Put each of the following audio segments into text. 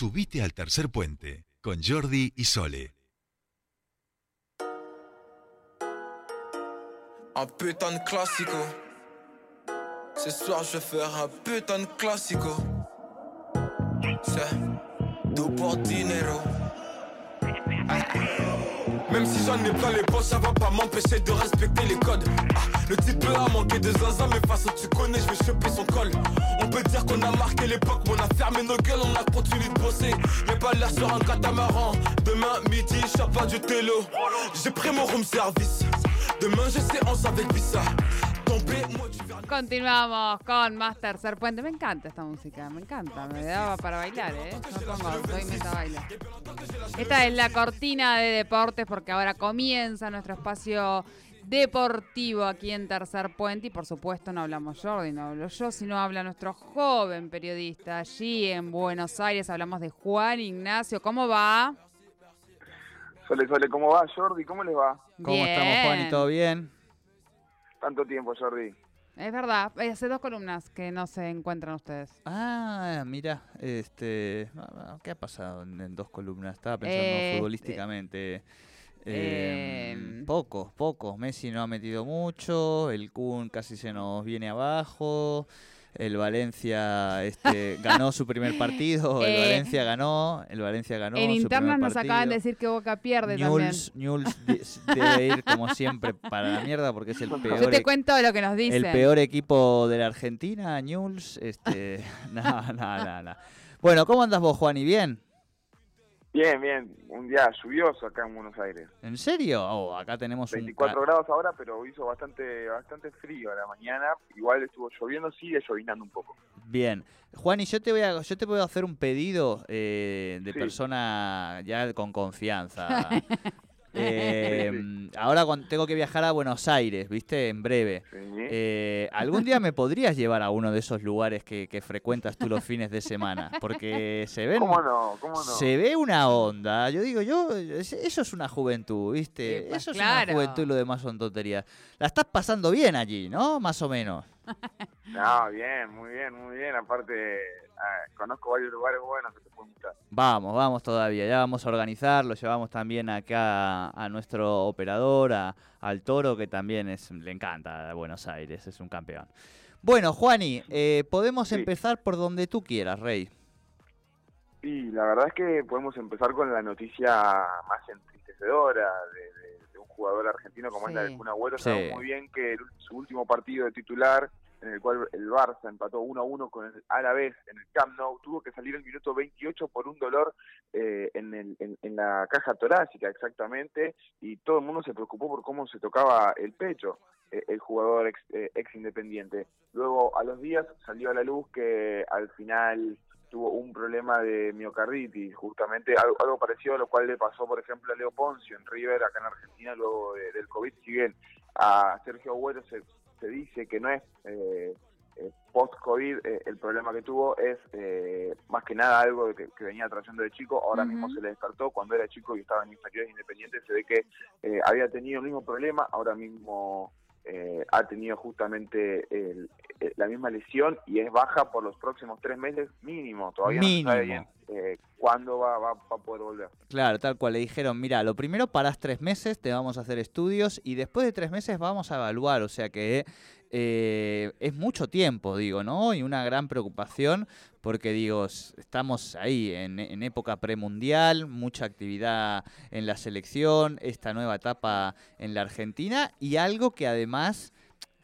Subite al tercer puente con Jordi y Sole. Un putain de classico. Ce soir, je vais faire un putain de classico. C'est tout dinero. Même si j'en ai plein les poches, ça va pas m'empêcher de respecter les codes. Ah, le type a manqué de zinzin, mais face tu connais, je vais choper son col. On peut dire qu'on a marqué l'époque, on a fermé nos gueules, on a continué de bosser. J'ai pas l'air sur un catamaran. Demain midi, pas du télo. J'ai pris mon room service. Demain, j'ai séance avec Visa. Continuamos con más Tercer Puente. Me encanta esta música, me encanta. Me daba para bailar, ¿eh? No pongo, doy meta baila. Esta es la cortina de deportes porque ahora comienza nuestro espacio deportivo aquí en Tercer Puente y por supuesto no hablamos Jordi, no hablo yo, sino habla nuestro joven periodista allí en Buenos Aires. Hablamos de Juan Ignacio. ¿Cómo va? Sole, Sole, ¿cómo va Jordi? ¿Cómo les va? ¿Cómo estamos Juan y todo bien? Tanto tiempo Jordi. Es verdad, hace dos columnas que no se encuentran ustedes. Ah, mira, este, ¿qué ha pasado en, dos columnas? Estaba pensando eh, futbolísticamente. Eh, em, pocos, pocos. Messi no ha metido mucho, el Kun casi se nos viene abajo el Valencia este, ganó su primer partido, el eh, Valencia ganó, el Valencia ganó. En internas nos acaban de decir que Boca pierde Newell's, Newell's debe ir como siempre para la mierda porque es el peor. Yo te cuento lo que nos dicen. El peor equipo de la Argentina, Newell's, este, no, no, no, Bueno, ¿cómo andas vos, Juan? ¿Y bien? Bien, bien. Un día lluvioso acá en Buenos Aires. ¿En serio? Oh, acá tenemos 24 grados ahora, pero hizo bastante bastante frío a la mañana. Igual estuvo lloviendo, sigue llovinando un poco. Bien. Juan, y yo te voy a, yo te voy a hacer un pedido eh, de persona ya con confianza. Eh, ahora tengo que viajar a Buenos Aires, ¿viste? En breve. Eh, ¿Algún día me podrías llevar a uno de esos lugares que, frecuentas tú los fines de semana? Porque se ven... Se ve una onda. Yo digo, yo, eso es una juventud, ¿viste? Pues eso es una juventud y lo demás son tonterías. La estás pasando bien allí, ¿no? Más o menos. No, bien, muy bien, muy bien. Aparte, Ah, conozco varios lugares buenos que te pueden gustar. Vamos, vamos todavía, ya vamos a organizar, lo llevamos también acá a nuestro operador, al Toro, que también es, le encanta Buenos Aires, es un campeón. Bueno, Juani, eh, podemos empezar por donde tú quieras, Rey. Sí, la verdad es que podemos empezar con la noticia más entristecedora de, un jugador argentino como es la de Kun Agüero. Sabemos muy bien que su último partido de titular en el cual el Barça empató 1 a 1 con el Alavés en el Camp Nou, tuvo que salir el minuto 28 por un dolor eh, en, el, en, la caja torácica exactamente, y todo el mundo se preocupó por cómo se tocaba el pecho eh, el jugador ex, eh, ex independiente. Luego, a los días, salió a la luz que al final tuvo un problema de miocarditis, justamente algo, parecido a lo cual le pasó, por ejemplo, a Leo Poncio en River, acá en Argentina, luego del COVID. Si bien a Sergio Agüero se, se dice que no es eh, eh, post-COVID, eh, el problema que tuvo es más que nada algo que, venía trayendo de chico, ahora mismo se le despertó, cuando era chico y estaba en inferiores independientes, se ve que había tenido el mismo problema, ahora mismo ha tenido justamente la misma lesión y es baja por los próximos tres meses mínimo, todavía no se sabe bien cuándo va, va, a poder volver. Claro, tal cual le dijeron, mira, lo primero paras tres meses, te vamos a hacer estudios y después de tres meses vamos a evaluar, o sea que eh, es mucho tiempo, digo, ¿no? Y una gran preocupación porque, digo, estamos ahí en, en época premundial, mucha actividad en la selección, esta nueva etapa en la Argentina y algo que además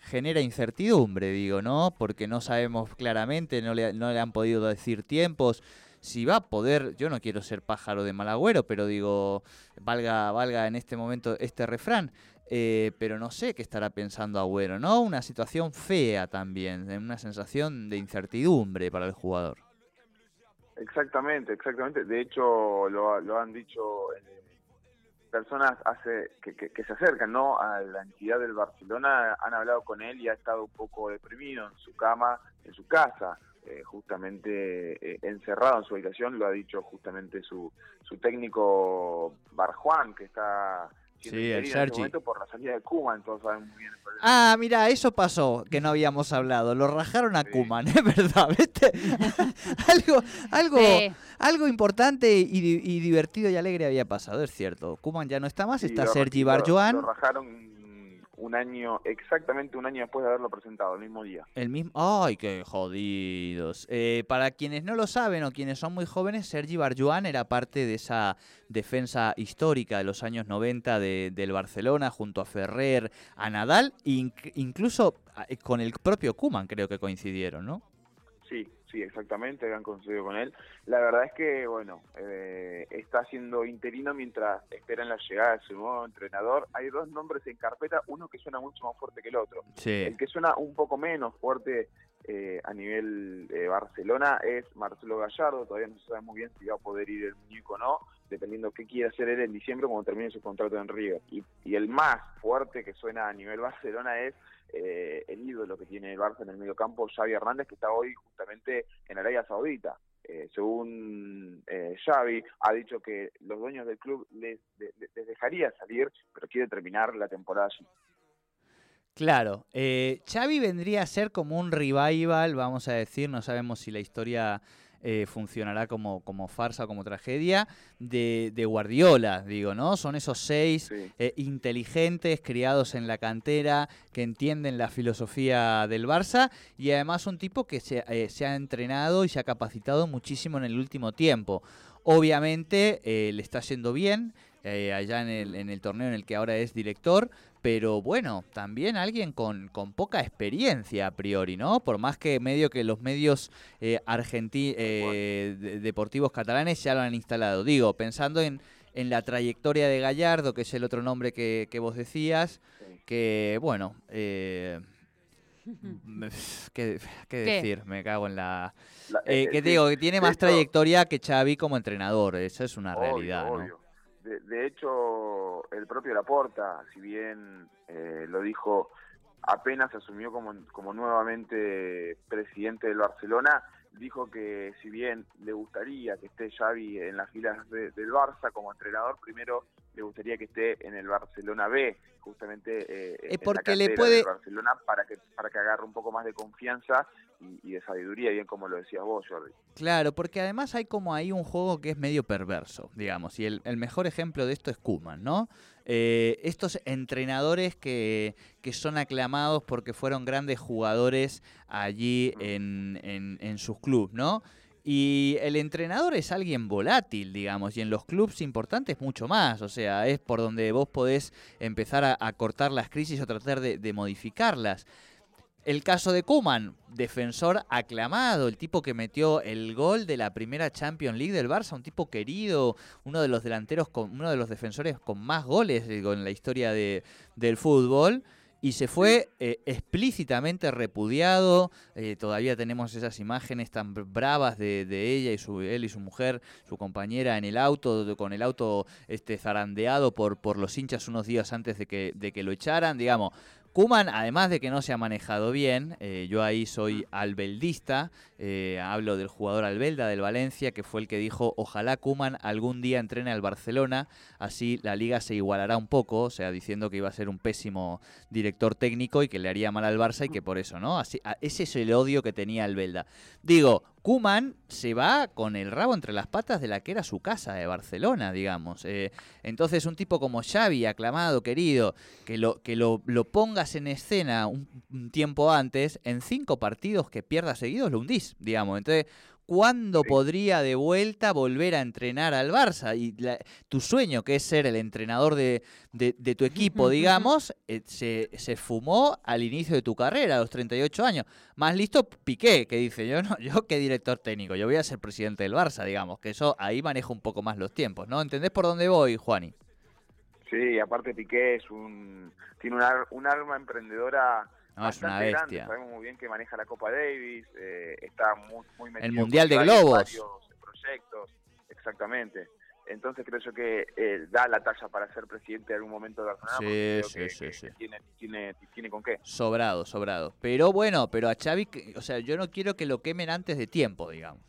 genera incertidumbre, digo, ¿no? Porque no sabemos claramente, no le, no le han podido decir tiempos si va a poder, yo no quiero ser pájaro de malagüero, pero digo, valga, valga en este momento este refrán, eh, pero no sé qué estará pensando Agüero, ¿no? Una situación fea también, una sensación de incertidumbre para el jugador. Exactamente, exactamente. De hecho, lo, lo han dicho eh, personas hace que, que, se acercan ¿no? a la entidad del Barcelona, han hablado con él y ha estado un poco deprimido en su cama, en su casa. Eh, justamente eh, encerrado en su habitación, lo ha dicho justamente su, su técnico Barjuan, que está Sí, el Sergi. por la salida de Kuman, todos saben muy bien Ah, mira, eso pasó que no habíamos hablado. Lo rajaron a Kuman, es verdad, ¿viste? algo, algo, algo importante y, divertido y alegre había pasado, es cierto. Kuman ya no está más, está Sergi Barjoan. Lo rajaron un año, exactamente un año después de haberlo presentado, el mismo día. El mismo, ay, qué jodidos. Eh, para quienes no lo saben o quienes son muy jóvenes, Sergi Barjuan era parte de esa defensa histórica de los años 90 de, del Barcelona, junto a Ferrer, a Nadal, incluso eh, con el propio Kuman creo que coincidieron, ¿no? Sí, exactamente, han coincidido con él. La verdad es que, bueno, eh, está siendo interino mientras esperan la llegada de su nuevo entrenador. Hay dos nombres en carpeta, uno que suena mucho más fuerte que el otro. El que suena un poco menos fuerte eh, a nivel eh, Barcelona es Marcelo Gallardo, todavía no se sabe muy bien si va a poder ir el muñeco o no, dependiendo qué quiera hacer él en diciembre cuando termine su contrato en River. Y, el más fuerte que suena a nivel Barcelona es eh, el ídolo que tiene el Barça en el medio campo, Xavi Hernández, que está hoy justamente en Arabia Saudita. Eh, según eh, Xavi, ha dicho que los dueños del club les, dejaría salir, pero quiere terminar la temporada allí. Claro, eh, Xavi vendría a ser como un revival, vamos a decir, no sabemos si la historia eh, funcionará como, como farsa o como tragedia de, Guardiola, digo, ¿no? Son esos seis eh, inteligentes, criados en la cantera, que entienden la filosofía del Barça y además un tipo que se, eh, se ha entrenado y se ha capacitado muchísimo en el último tiempo. Obviamente le está yendo bien, allá en el, en el, torneo en el que ahora es director, pero bueno, también alguien con, con, poca experiencia a priori, ¿no? Por más que medio que los medios eh, eh deportivos catalanes ya lo han instalado. Digo, pensando en, en la trayectoria de Gallardo, que es el otro nombre que, que vos decías, que bueno, eh, ¿qué, decir? Me cago en la... Eh, eh, que digo, que tiene más trayectoria que Xavi como entrenador, esa es una realidad, ¿no? De, hecho, el propio Laporta, si bien eh, lo dijo, apenas asumió como, como nuevamente presidente del Barcelona, dijo que si bien le gustaría que esté Xavi en las filas del Barça como entrenador, primero le gustaría que esté en el Barcelona B, justamente eh, en porque la le puede Barcelona para que para que agarre un poco más de confianza y, de sabiduría, bien como lo decías vos, Jordi. Claro, porque además hay como ahí un juego que es medio perverso, digamos, y el, mejor ejemplo de esto es Kuman, ¿no? Eh, estos entrenadores que, que, son aclamados porque fueron grandes jugadores allí en, en, en sus clubes, ¿no? Y el entrenador es alguien volátil, digamos, y en los clubes importantes mucho más. O sea, es por donde vos podés empezar a, cortar las crisis o tratar de, modificarlas. El caso de Kuman, defensor aclamado, el tipo que metió el gol de la primera Champions League del Barça, un tipo querido, uno de los delanteros, con, uno de los defensores con más goles en la historia de, del fútbol y se fue eh, explícitamente repudiado. Eh, todavía tenemos esas imágenes tan bravas de, ella y su, él y su mujer, su compañera en el auto, con el auto este, zarandeado por, por los hinchas unos días antes de que, de que lo echaran. Digamos, Kuman, además de que no se ha manejado bien, eh, yo ahí soy albeldista, eh, hablo del jugador Albelda del Valencia, que fue el que dijo, ojalá Kuman algún día entrene al Barcelona, así la liga se igualará un poco, o sea, diciendo que iba a ser un pésimo director técnico y que le haría mal al Barça y que por eso, ¿no? Así, ese es el odio que tenía Albelda. Digo, Kuman se va con el rabo entre las patas de la que era su casa de Barcelona, digamos. Eh, entonces, un tipo como Xavi, aclamado, querido, que lo, que lo, pongas en escena un, tiempo antes, en cinco partidos que pierda seguidos, lo hundís, digamos. Entonces, ¿Cuándo podría de vuelta volver a entrenar al Barça? Y tu sueño, que es ser el entrenador de, tu equipo, digamos, eh, se, se, fumó al inicio de tu carrera, a los 38 años. Más listo Piqué, que dice, yo no, yo qué director técnico, yo voy a ser presidente del Barça, digamos, que eso ahí manejo un poco más los tiempos, ¿no? ¿Entendés por dónde voy, Juani? Sí, aparte Piqué es un, tiene un arma emprendedora no, es una bestia. Sabemos muy bien que maneja la Copa Davis, eh, está muy, muy metido El Mundial de Globos. Varios proyectos, exactamente. Entonces creo yo que eh, da la talla para ser presidente en algún momento de Barcelona. Sí, sí, sí, tiene, tiene, tiene, con qué. Sobrado, sobrado. Pero bueno, pero a Xavi, o sea, yo no quiero que lo quemen antes de tiempo, digamos.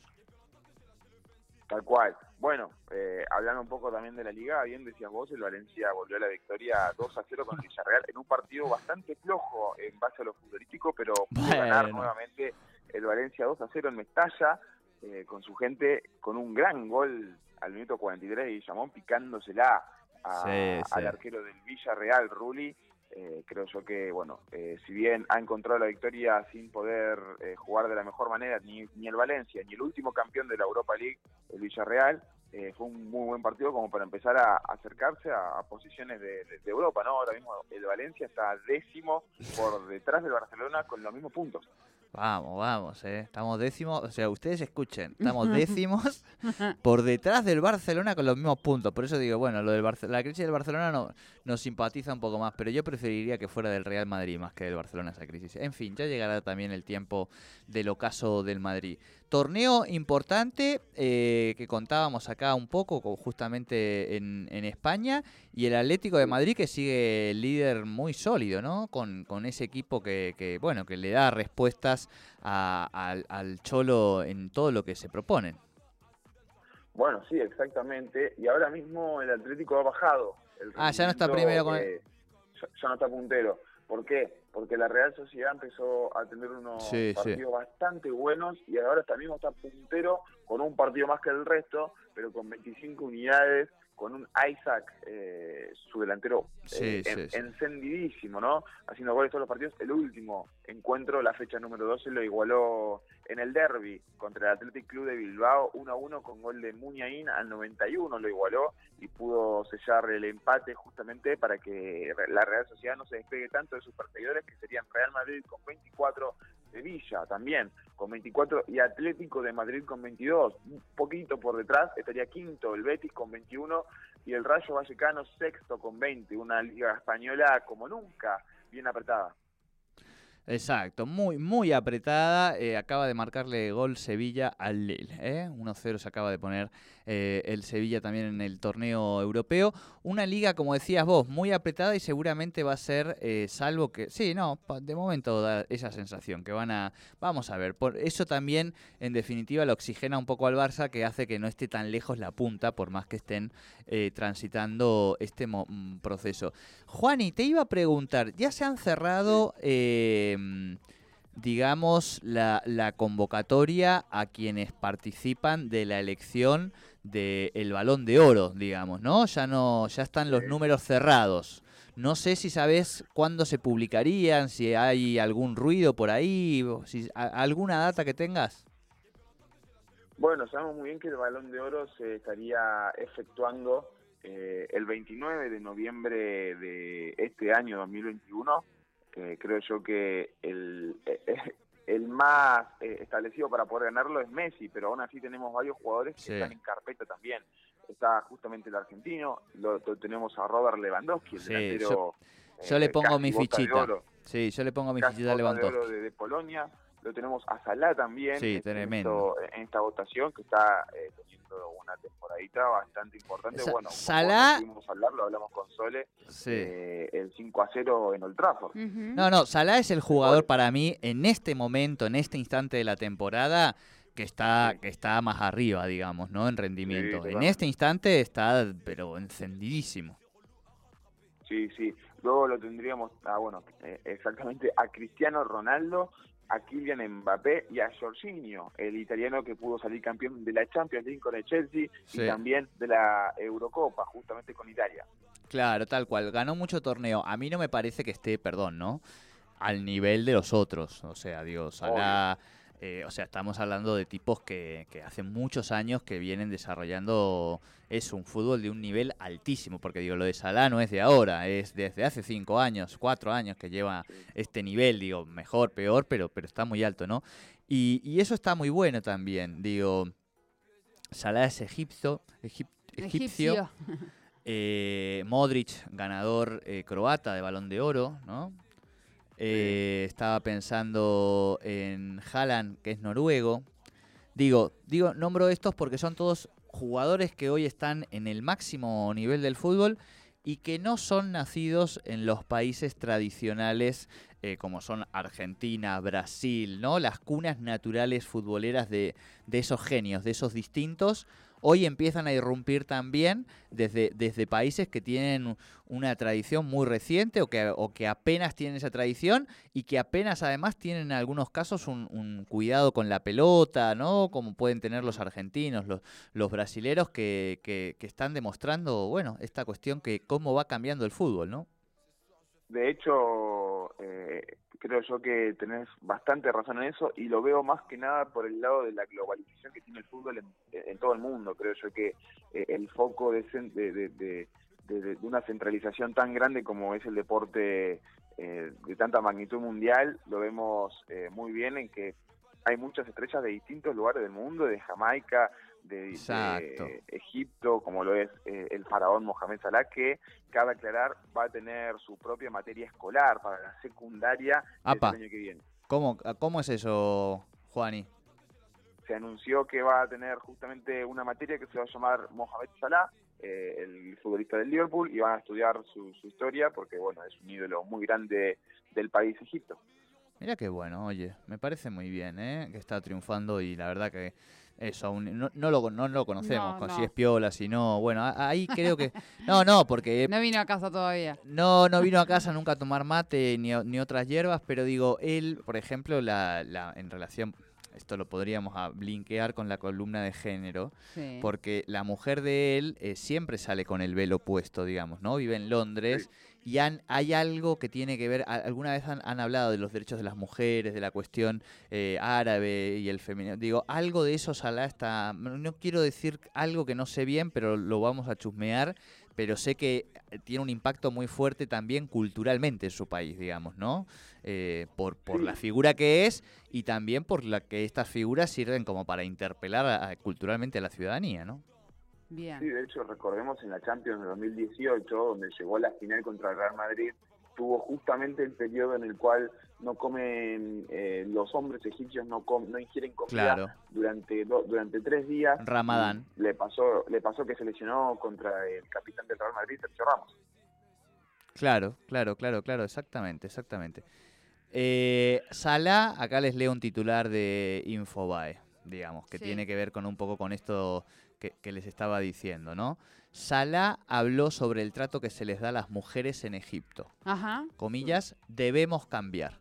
Tal cual. Bueno, eh, hablando un poco también de la liga, bien decías vos, el Valencia volvió a la victoria 2 a 0 con Villarreal en un partido bastante flojo en base a lo futbolístico, pero pudo ganar nuevamente el Valencia 2 a 0 en Mestalla, eh, con su gente, con un gran gol al minuto 43 y Llamón picándosela al arquero del Villarreal, Rulli. Eh, creo yo que, bueno, eh, si bien ha encontrado la victoria sin poder eh, jugar de la mejor manera, ni, ni, el Valencia, ni el último campeón de la Europa League, el Villarreal, fue un muy buen partido como para empezar a, acercarse a, posiciones de, de, Europa, ¿no? Ahora mismo el Valencia está décimo por detrás del Barcelona con los mismos puntos. Vamos, vamos, eh. Estamos décimos, o sea, ustedes escuchen, estamos décimos por detrás del Barcelona con los mismos puntos. Por eso digo, bueno, lo del la crisis del Barcelona no, nos simpatiza un poco más, pero yo preferiría que fuera del Real Madrid más que del Barcelona esa crisis. En fin, ya llegará también el tiempo del ocaso del Madrid. Torneo importante eh, que contábamos acá un poco, justamente en, España, y el Atlético de Madrid que sigue líder muy sólido, ¿no? Con, con ese equipo que, que, bueno, que le da respuestas al, al Cholo en todo lo que se proponen. Bueno, sí, exactamente. Y ahora mismo el Atlético ha bajado. ah, ya no está primero con... Eh, ya, no está puntero. ¿Por qué? Porque la Real Sociedad empezó a tener unos partidos bastante buenos y ahora mismo está puntero con un partido más que el resto, pero con 25 unidades con un Isaac, eh, su delantero, eh, encendidísimo, ¿no? Haciendo goles todos los partidos. El último encuentro, la fecha número 12, lo igualó en el derby contra el Athletic Club de Bilbao, 1 a 1 con gol de Muñain al 91, lo igualó y pudo sellar el empate justamente para que la Real Sociedad no se despegue tanto de sus perseguidores, que serían Real Madrid con 24, Sevilla también con 24 y Atlético de Madrid con 22. Un poquito por detrás estaría quinto el Betis con 21 y el Rayo Vallecano sexto con 20. Una liga española como nunca, bien apretada. Exacto, muy, muy apretada. Eh, acaba de marcarle gol Sevilla al Lille. ¿eh? 1-0 se acaba de poner eh, el Sevilla también en el torneo europeo. Una liga, como decías vos, muy apretada y seguramente va a ser, eh, salvo que. Sí, no, de momento da esa sensación que van a. Vamos a ver. Por eso también, en definitiva, lo oxigena un poco al Barça, que hace que no esté tan lejos la punta, por más que estén transitando este mm, proceso. Juani, te iba a preguntar, ya se han cerrado Em, digamos, la, convocatoria a quienes participan de la elección del balón de oro, digamos, ¿no? Ya no, ya están los números cerrados. No sé si sabes cuándo se publicarían, si hay algún ruido por ahí, si alguna data que tengas. Bueno, sabemos muy bien que el balón de oro se estaría efectuando eh, el 29 de noviembre de este año 2021 creo yo que el, el más eh, establecido para poder ganarlo es Messi, pero aún así tenemos varios jugadores que están en carpeta también. Está justamente el argentino, lo, tenemos a Robert Lewandowski, el delantero. Yo, le eh, pongo mi fichita. Sí, yo le pongo mi fichita a Lewandowski. De, de, Polonia, lo tenemos a Salah también. Sí, tremendo. En, esta votación que está eh, una temporadita bastante importante. bueno, Salah... pudimos hablar, lo hablamos con Sole, eh, el 5 a 0 en Old Trafford. No, no, Salah es el jugador para mí en este momento, en este instante de la temporada, que está, que está más arriba, digamos, ¿no? En rendimiento. en este instante está, pero encendidísimo. Sí, sí. Luego lo tendríamos, ah, bueno, eh, exactamente, a Cristiano Ronaldo a Kylian Mbappé y a Jorginho, el italiano que pudo salir campeón de la Champions League con el Chelsea y también de la Eurocopa, justamente con Italia. Claro, tal cual. Ganó mucho torneo. A mí no me parece que esté, perdón, ¿no? Al nivel de los otros. O sea, Dios, Salah, eh, o sea, estamos hablando de tipos que, que hace muchos años que vienen desarrollando es un fútbol de un nivel altísimo, porque digo, lo de Salah no es de ahora, es desde hace cinco años, cuatro años que lleva este nivel, digo, mejor, peor, pero, pero está muy alto, ¿no? Y, y eso está muy bueno también, digo, Salah es egipcio, egipcio, eh, Modric, ganador eh, croata de balón de oro, ¿no? Eh, estaba pensando en Haaland, que es noruego. Digo, digo, nombro estos porque son todos jugadores que hoy están en el máximo nivel del fútbol y que no son nacidos en los países tradicionales eh, como son Argentina, Brasil, ¿no? Las cunas naturales futboleras de, de esos genios, de esos distintos. Hoy empiezan a irrumpir también desde, desde países que tienen una tradición muy reciente o que, o que apenas tienen esa tradición y que apenas además tienen en algunos casos un, cuidado con la pelota, ¿no? Como pueden tener los argentinos, los, los brasileros que, que, están demostrando, bueno, esta cuestión que cómo va cambiando el fútbol, ¿no? De hecho, eh, creo yo que tenés bastante razón en eso y lo veo más que nada por el lado de la globalización que tiene el fútbol en, todo el mundo. Creo yo que eh, el foco de, de, una centralización tan grande como es el deporte eh, de tanta magnitud mundial, lo vemos muy bien en que hay muchas estrellas de distintos lugares del mundo, de Jamaica, de, Egipto, como lo es eh, el faraón Mohamed Salah, que cabe aclarar va a tener su propia materia escolar para la secundaria el año que viene. ¿Cómo, ¿Cómo es eso, Juani? Se anunció que va a tener justamente una materia que se va a llamar Mohamed Salah, eh, el futbolista del Liverpool, y van a estudiar su, su historia porque, bueno, es un ídolo muy grande del país Egipto. Mira qué bueno, oye, me parece muy bien, ¿eh? Que está triunfando y la verdad que eso, no, no, lo, no lo conocemos, si es piola, si no, bueno, ahí creo que... No, no, porque... No vino a casa todavía. No, no vino a casa nunca a tomar mate ni, ni otras hierbas, pero digo, él, por ejemplo, la, la, en relación, esto lo podríamos blinquear con la columna de género, porque la mujer de él eh, siempre sale con el velo puesto, digamos, ¿no? Vive en Londres y hay algo que tiene que ver, alguna vez han, hablado de los derechos de las mujeres, de la cuestión eh, árabe y el femenino. Digo, algo de eso Salah está, no quiero decir algo que no sé bien, pero lo vamos a chusmear, pero sé que tiene un impacto muy fuerte también culturalmente en su país, digamos, ¿no? Eh, por, por la figura que es y también por la que estas figuras sirven como para interpelar culturalmente a la ciudadanía, ¿no? Sí, de hecho, recordemos en la Champions de 2018, donde llegó a la final contra el Real Madrid, tuvo justamente el periodo en el cual no comen, eh, los hombres egipcios no no ingieren comida durante durante tres días. Ramadán. Le pasó, le pasó que se lesionó contra el capitán del Real Madrid, Sergio Ramos. Claro, claro, claro, claro, exactamente, exactamente. Eh, Sala, acá les leo un titular de Infobae, digamos, que tiene que ver con un poco con esto que, les estaba diciendo, ¿no? Salah habló sobre el trato que se les da a las mujeres en Egipto. Ajá. Comillas, debemos cambiar.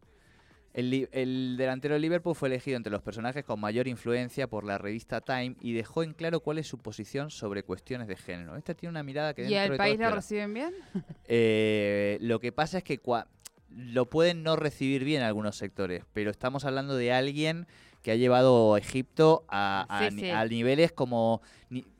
El, delantero de Liverpool fue elegido entre los personajes con mayor influencia por la revista Time y dejó en claro cuál es su posición sobre cuestiones de género. Esta tiene una mirada que... ¿Y al país lo reciben bien? Eh, lo que pasa es que lo pueden no recibir bien algunos sectores, pero estamos hablando de alguien que ha llevado Egipto a, niveles como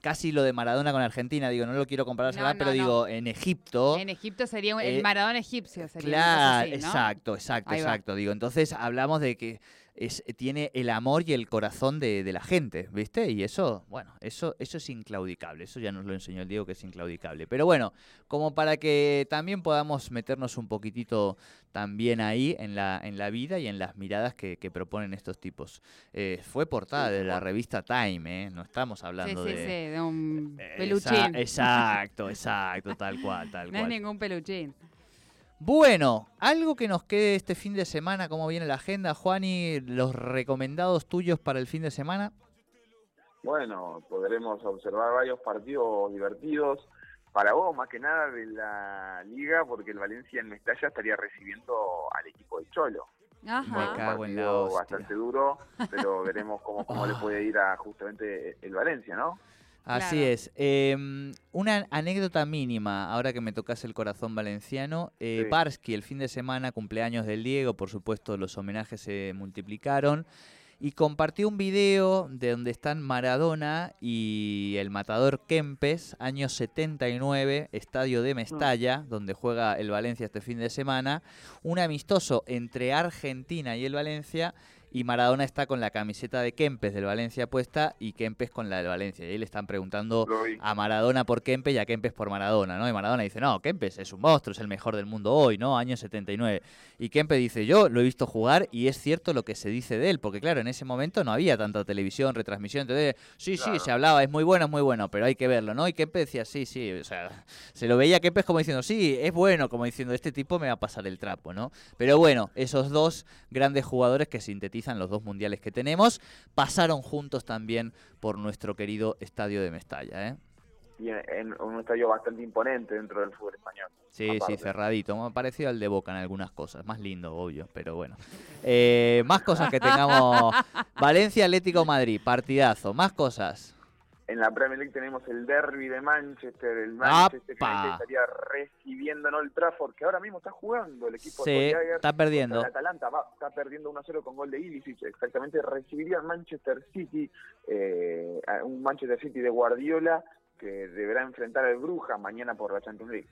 casi lo de Maradona con Argentina. Digo, no lo quiero comparar, pero digo, en Egipto. En Egipto sería el eh, Maradona egipcio. Sería claro, exacto, exacto, exacto. Digo, entonces hablamos de que es, tiene el amor y el corazón de, la gente, ¿viste? Y eso, bueno, eso, eso es inclaudicable. Eso ya nos lo enseñó el Diego que es inclaudicable. Pero bueno, como para que también podamos meternos un poquitito también ahí en la, en la vida y en las miradas que, proponen estos tipos. Eh, fue portada de la revista Time, ¿eh? No estamos hablando de... Sí, sí, de un eh, peluchín. exacto, exacto, tal cual, tal cual. No es ningún peluchín. Bueno, algo que nos quede este fin de semana, ¿cómo viene la agenda, Juani? ¿Los recomendados tuyos para el fin de semana? Bueno, podremos observar varios partidos divertidos. Para vos, más que nada de la liga, porque el Valencia en Mestalla estaría recibiendo al equipo de Cholo. Ajá. Un partido bastante duro, pero veremos cómo, cómo le puede ir a justamente el Valencia, ¿no? Así es. Em, una anécdota mínima, ahora que me tocas el corazón valenciano. Eh, Barsky, el fin de semana, cumpleaños del Diego, por supuesto los homenajes se multiplicaron. Y compartió un video de donde están Maradona y el matador Kempes, año 79, estadio de Mestalla, mm. donde juega el Valencia este fin de semana. Un amistoso entre Argentina y el Valencia y Maradona está con la camiseta de Kempes del Valencia puesta y Kempes con la del Valencia. Y ahí le están preguntando a Maradona por Kempes y a Kempes por Maradona, ¿no? Y Maradona dice, no, Kempes es un monstruo, es el mejor del mundo hoy, ¿no? Año 79. Y Kempes dice, yo lo he visto jugar y es cierto lo que se dice de él, porque claro, en ese momento no había tanta televisión, retransmisión, entonces, sí, sí, se hablaba, es muy bueno, es muy bueno, pero hay que verlo, ¿no? Y Kempes decía, sí, sí, o sea, se lo veía Kempes como diciendo, sí, es bueno, como diciendo, este tipo me va a pasar el trapo, ¿no? Pero bueno, esos dos grandes jugadores que sintetizan garantizan los dos mundiales que tenemos, pasaron juntos también por nuestro querido estadio de Mestalla. ¿eh? Y en, un estadio bastante imponente dentro del fútbol español. Sí, sí, cerradito, parecido al de Boca en algunas cosas, más lindo, obvio, pero bueno. Eh, más cosas que tengamos. Valencia Atlético Madrid, partidazo, más cosas en la Premier League tenemos el derby de Manchester, el Manchester que estaría recibiendo en Old Trafford, que ahora mismo está jugando el equipo sí, está perdiendo. El Atalanta está perdiendo 1-0 con gol de Ilicic, exactamente, recibiría Manchester City, eh, un Manchester City de Guardiola, que deberá enfrentar al Bruja mañana por la Champions League.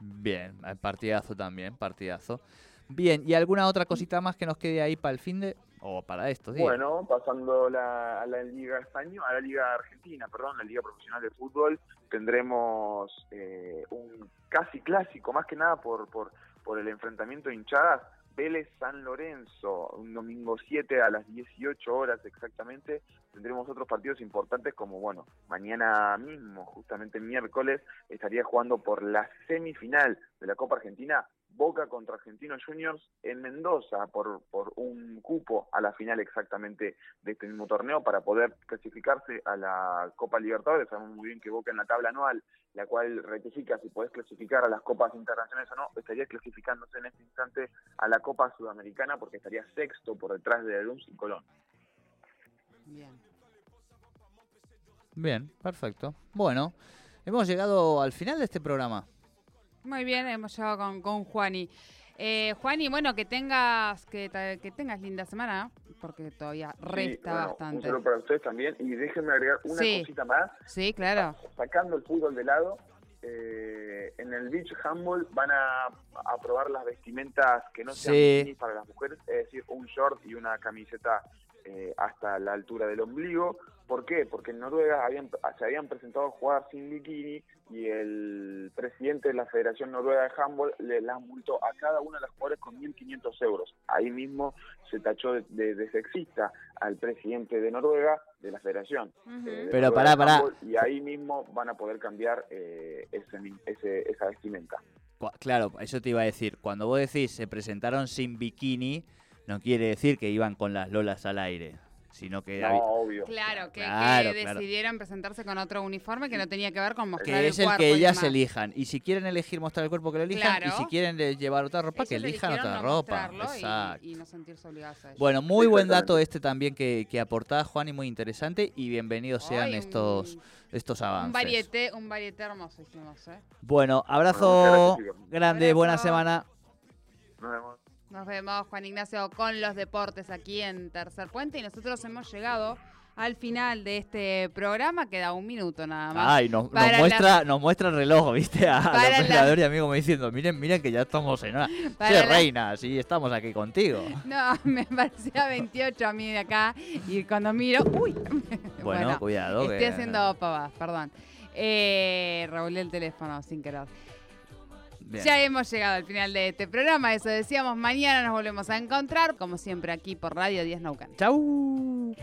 Bien, partidazo también, partidazo. Bien, ¿y alguna otra cosita más que nos quede ahí para el fin de...? O para estos días. Bueno, pasando a la Liga Española, a la Liga Argentina, perdón, la Liga Profesional de Fútbol, tendremos eh, un casi clásico, más que nada por, por, por el enfrentamiento de hinchadas, Vélez San Lorenzo, un domingo 7 a las 18 horas exactamente. Tendremos otros partidos importantes como, bueno, mañana mismo, justamente miércoles, estaría jugando por la semifinal de la Copa Argentina Boca contra Argentinos Juniors en Mendoza por, por un cupo a la final exactamente de este mismo torneo para poder clasificarse a la Copa Libertadores. Sabemos muy bien que Boca en la tabla anual, la cual rectifica si podés clasificar a las Copas Internacionales o no, estaría clasificándose en este instante a la Copa Sudamericana porque estaría sexto por detrás de Luz y Colón. Bien. Bien, perfecto. Bueno, hemos llegado al final de este programa. Muy bien, hemos llegado con, con Juani. Eh, Juani, bueno, que tengas que, que tengas linda semana, porque todavía resta bastante. Un saludo para ustedes también. Y déjenme agregar una cosita más. Sí, claro. Sacando el fútbol de lado, eh, en el Beach Handball van a aprobar las vestimentas que no sean para las mujeres, es decir, un short y una camiseta eh, hasta la altura del ombligo. ¿Por qué? Porque en Noruega habían, se habían presentado a jugar sin bikini y el presidente de la Federación Noruega de Handball le las multó a cada una de las jugadoras con 1.500 euros. Ahí mismo se tachó de, sexista al presidente de Noruega de la Federación. Eh, Pero pará, pará. Y ahí mismo van a poder cambiar eh, ese, esa vestimenta. Claro, eso te iba a decir. Cuando vos decís se presentaron sin bikini no quiere decir que iban con las lolas al aire sino que obvio. Claro, que, decidieron presentarse con otro uniforme que no tenía que ver con mostrar que es el que ellas elijan. Y si quieren elegir mostrar el cuerpo que lo elijan. Y si quieren llevar otra ropa que elijan otra ropa. exacto. y, no sentirse obligadas a ello. bueno muy buen dato este también que, que aportaba Juan y muy interesante. Y bienvenidos sean estos estos avances. un variete un variete hermoso hicimos ¿eh? bueno abrazo grande buena semana nos vemos, Juan Ignacio, con los deportes aquí en Tercer Puente y nosotros hemos llegado al final de este programa. Queda un minuto nada más. Ay, nos, muestra, nos muestra el reloj, ¿viste? A los y amigo me diciendo, miren, miren que ya estamos en hora. Sí, reina, sí, estamos aquí contigo. No, me parecía 28 a mí de acá y cuando miro, uy. Bueno, cuidado. Estoy haciendo pavas, perdón. Eh, el teléfono sin querer. Ya hemos llegado al final de este programa, eso decíamos, mañana nos volvemos a encontrar, como siempre aquí por Radio 10 Naucan. Chau.